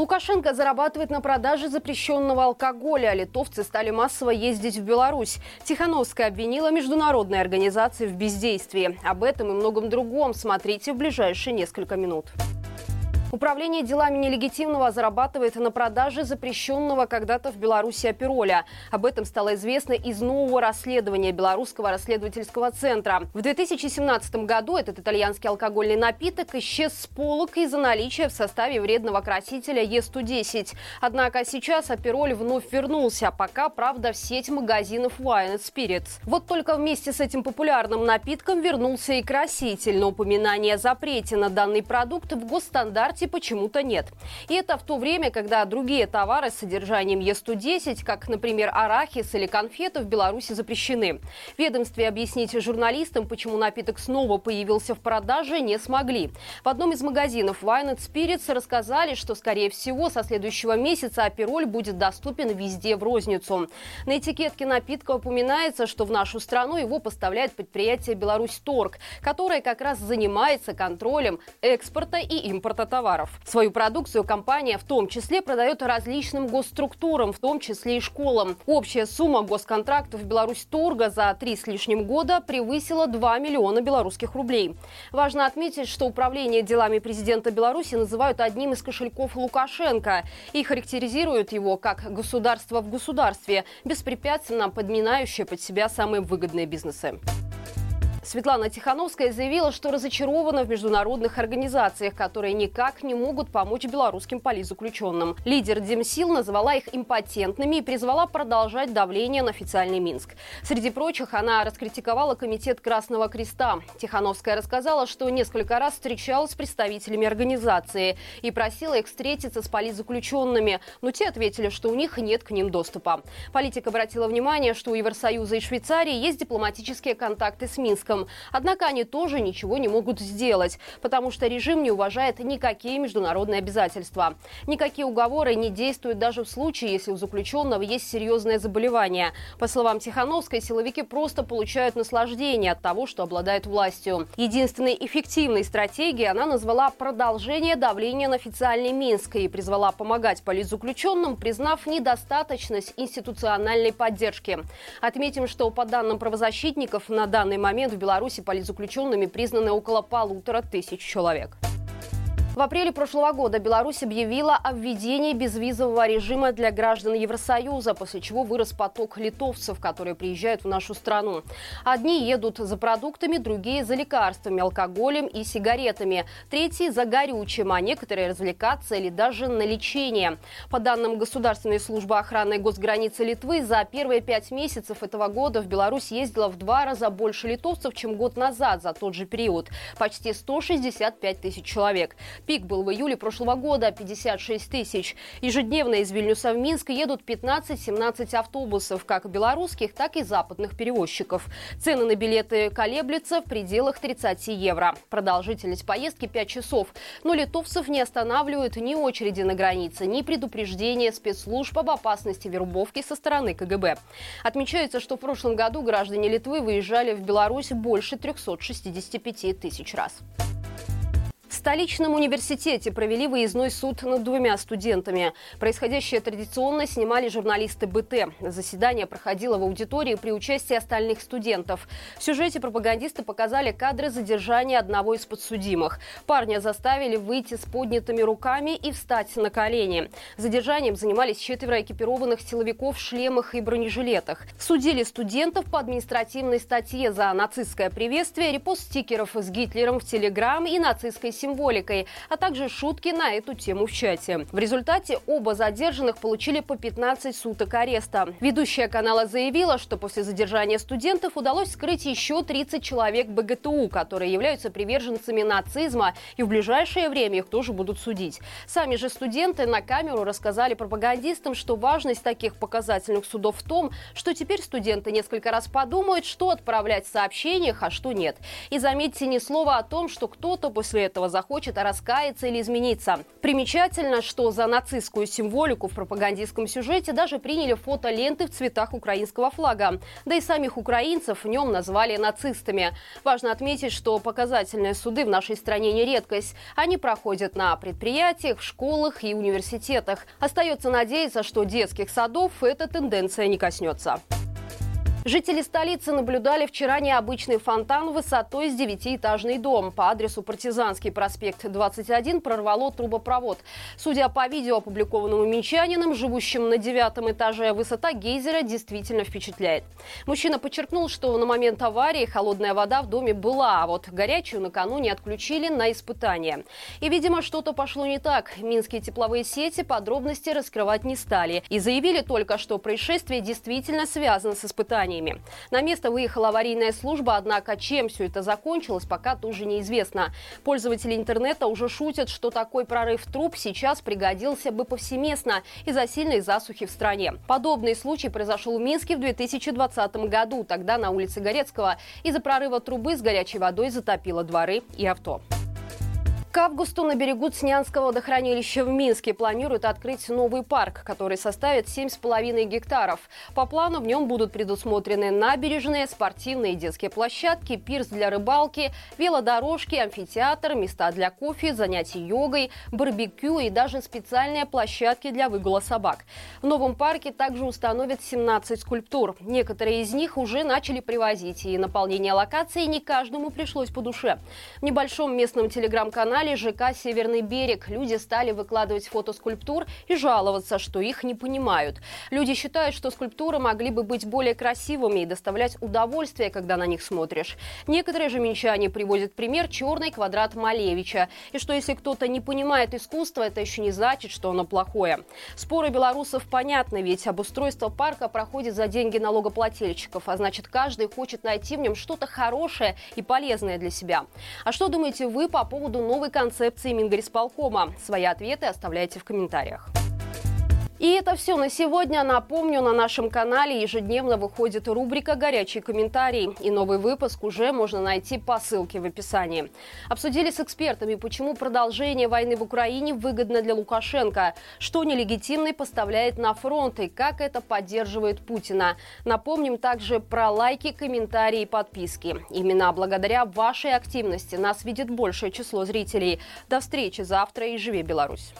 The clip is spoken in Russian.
Лукашенко зарабатывает на продаже запрещенного алкоголя, а литовцы стали массово ездить в Беларусь. Тихановская обвинила международные организации в бездействии. Об этом и многом другом смотрите в ближайшие несколько минут. Управление делами нелегитимного зарабатывает на продаже запрещенного когда-то в Беларуси апероля. Об этом стало известно из нового расследования Белорусского расследовательского центра. В 2017 году этот итальянский алкогольный напиток исчез с полок из-за наличия в составе вредного красителя Е110. Однако сейчас апероль вновь вернулся, пока, правда, в сеть магазинов Wine Spirits. Вот только вместе с этим популярным напитком вернулся и краситель, но упоминание о запрете на данный продукт в госстандарте власти почему-то нет. И это в то время, когда другие товары с содержанием Е110, как, например, арахис или конфеты, в Беларуси запрещены. Ведомстве объяснить журналистам, почему напиток снова появился в продаже, не смогли. В одном из магазинов Wine Spirits рассказали, что, скорее всего, со следующего месяца апероль будет доступен везде в розницу. На этикетке напитка упоминается, что в нашу страну его поставляет предприятие «Беларусь Торг», которое как раз занимается контролем экспорта и импорта товаров товаров. Свою продукцию компания в том числе продает различным госструктурам, в том числе и школам. Общая сумма госконтрактов Беларусь Торга за три с лишним года превысила 2 миллиона белорусских рублей. Важно отметить, что управление делами президента Беларуси называют одним из кошельков Лукашенко и характеризуют его как государство в государстве, беспрепятственно подминающее под себя самые выгодные бизнесы. Светлана Тихановская заявила, что разочарована в международных организациях, которые никак не могут помочь белорусским политзаключенным. Лидер Демсил назвала их импотентными и призвала продолжать давление на официальный Минск. Среди прочих, она раскритиковала комитет Красного Креста. Тихановская рассказала, что несколько раз встречалась с представителями организации и просила их встретиться с политзаключенными, но те ответили, что у них нет к ним доступа. Политик обратила внимание, что у Евросоюза и Швейцарии есть дипломатические контакты с Минском. Минском. Однако они тоже ничего не могут сделать, потому что режим не уважает никакие международные обязательства. Никакие уговоры не действуют даже в случае, если у заключенного есть серьезное заболевание. По словам Тихановской, силовики просто получают наслаждение от того, что обладают властью. Единственной эффективной стратегией она назвала продолжение давления на официальный Минск и призвала помогать политзаключенным, признав недостаточность институциональной поддержки. Отметим, что по данным правозащитников на данный момент в Беларуси политзаключенными признаны около полутора тысяч человек. В апреле прошлого года Беларусь объявила о введении безвизового режима для граждан Евросоюза, после чего вырос поток литовцев, которые приезжают в нашу страну. Одни едут за продуктами, другие за лекарствами, алкоголем и сигаретами, третьи за горючим, а некоторые развлекаться или даже на лечение. По данным Государственной службы охраны госграницы Литвы, за первые пять месяцев этого года в Беларусь ездило в два раза больше литовцев, чем год назад за тот же период – почти 165 тысяч человек. Пик был в июле прошлого года – 56 тысяч. Ежедневно из Вильнюса в Минск едут 15-17 автобусов, как белорусских, так и западных перевозчиков. Цены на билеты колеблются в пределах 30 евро. Продолжительность поездки 5 часов. Но литовцев не останавливают ни очереди на границе, ни предупреждения спецслужб об опасности вербовки со стороны КГБ. Отмечается, что в прошлом году граждане Литвы выезжали в Беларусь больше 365 тысяч раз столичном университете провели выездной суд над двумя студентами. Происходящее традиционно снимали журналисты БТ. Заседание проходило в аудитории при участии остальных студентов. В сюжете пропагандисты показали кадры задержания одного из подсудимых. Парня заставили выйти с поднятыми руками и встать на колени. Задержанием занимались четверо экипированных силовиков в шлемах и бронежилетах. Судили студентов по административной статье за нацистское приветствие, репост стикеров с Гитлером в Телеграм и нацистской символикой символикой, а также шутки на эту тему в чате. В результате оба задержанных получили по 15 суток ареста. Ведущая канала заявила, что после задержания студентов удалось скрыть еще 30 человек БГТУ, которые являются приверженцами нацизма, и в ближайшее время их тоже будут судить. Сами же студенты на камеру рассказали пропагандистам, что важность таких показательных судов в том, что теперь студенты несколько раз подумают, что отправлять в сообщениях, а что нет. И заметьте ни слова о том, что кто-то после этого за захочет раскаяться или измениться. Примечательно, что за нацистскую символику в пропагандистском сюжете даже приняли фото ленты в цветах украинского флага. Да и самих украинцев в нем назвали нацистами. Важно отметить, что показательные суды в нашей стране не редкость. Они проходят на предприятиях, школах и университетах. Остается надеяться, что детских садов эта тенденция не коснется. Жители столицы наблюдали вчера необычный фонтан высотой с девятиэтажный дом. По адресу Партизанский проспект 21 прорвало трубопровод. Судя по видео, опубликованному минчанином, живущим на девятом этаже, высота гейзера действительно впечатляет. Мужчина подчеркнул, что на момент аварии холодная вода в доме была, а вот горячую накануне отключили на испытание. И, видимо, что-то пошло не так. Минские тепловые сети подробности раскрывать не стали и заявили только, что происшествие действительно связано с испытанием испытаниями. На место выехала аварийная служба, однако чем все это закончилось, пока тоже неизвестно. Пользователи интернета уже шутят, что такой прорыв труб сейчас пригодился бы повсеместно из-за сильной засухи в стране. Подобный случай произошел в Минске в 2020 году. Тогда на улице Горецкого из-за прорыва трубы с горячей водой затопило дворы и авто. К августу на берегу Цнянского водохранилища в Минске планируют открыть новый парк, который составит 7,5 гектаров. По плану в нем будут предусмотрены набережные, спортивные и детские площадки, пирс для рыбалки, велодорожки, амфитеатр, места для кофе, занятий йогой, барбекю и даже специальные площадки для выгула собак. В новом парке также установят 17 скульптур. Некоторые из них уже начали привозить, и наполнение локации не каждому пришлось по душе. В небольшом местном телеграм-канале канале ЖК «Северный берег» люди стали выкладывать фото скульптур и жаловаться, что их не понимают. Люди считают, что скульптуры могли бы быть более красивыми и доставлять удовольствие, когда на них смотришь. Некоторые же минчане приводят пример «Черный квадрат Малевича». И что если кто-то не понимает искусство, это еще не значит, что оно плохое. Споры белорусов понятны, ведь обустройство парка проходит за деньги налогоплательщиков, а значит каждый хочет найти в нем что-то хорошее и полезное для себя. А что думаете вы по поводу концепции Мингорисполкома? Свои ответы оставляйте в комментариях. И это все на сегодня. Напомню, на нашем канале ежедневно выходит рубрика «Горячий комментарий». И новый выпуск уже можно найти по ссылке в описании. Обсудили с экспертами, почему продолжение войны в Украине выгодно для Лукашенко, что нелегитимный поставляет на фронт и как это поддерживает Путина. Напомним также про лайки, комментарии и подписки. Именно благодаря вашей активности нас видит большее число зрителей. До встречи завтра и живи Беларусь!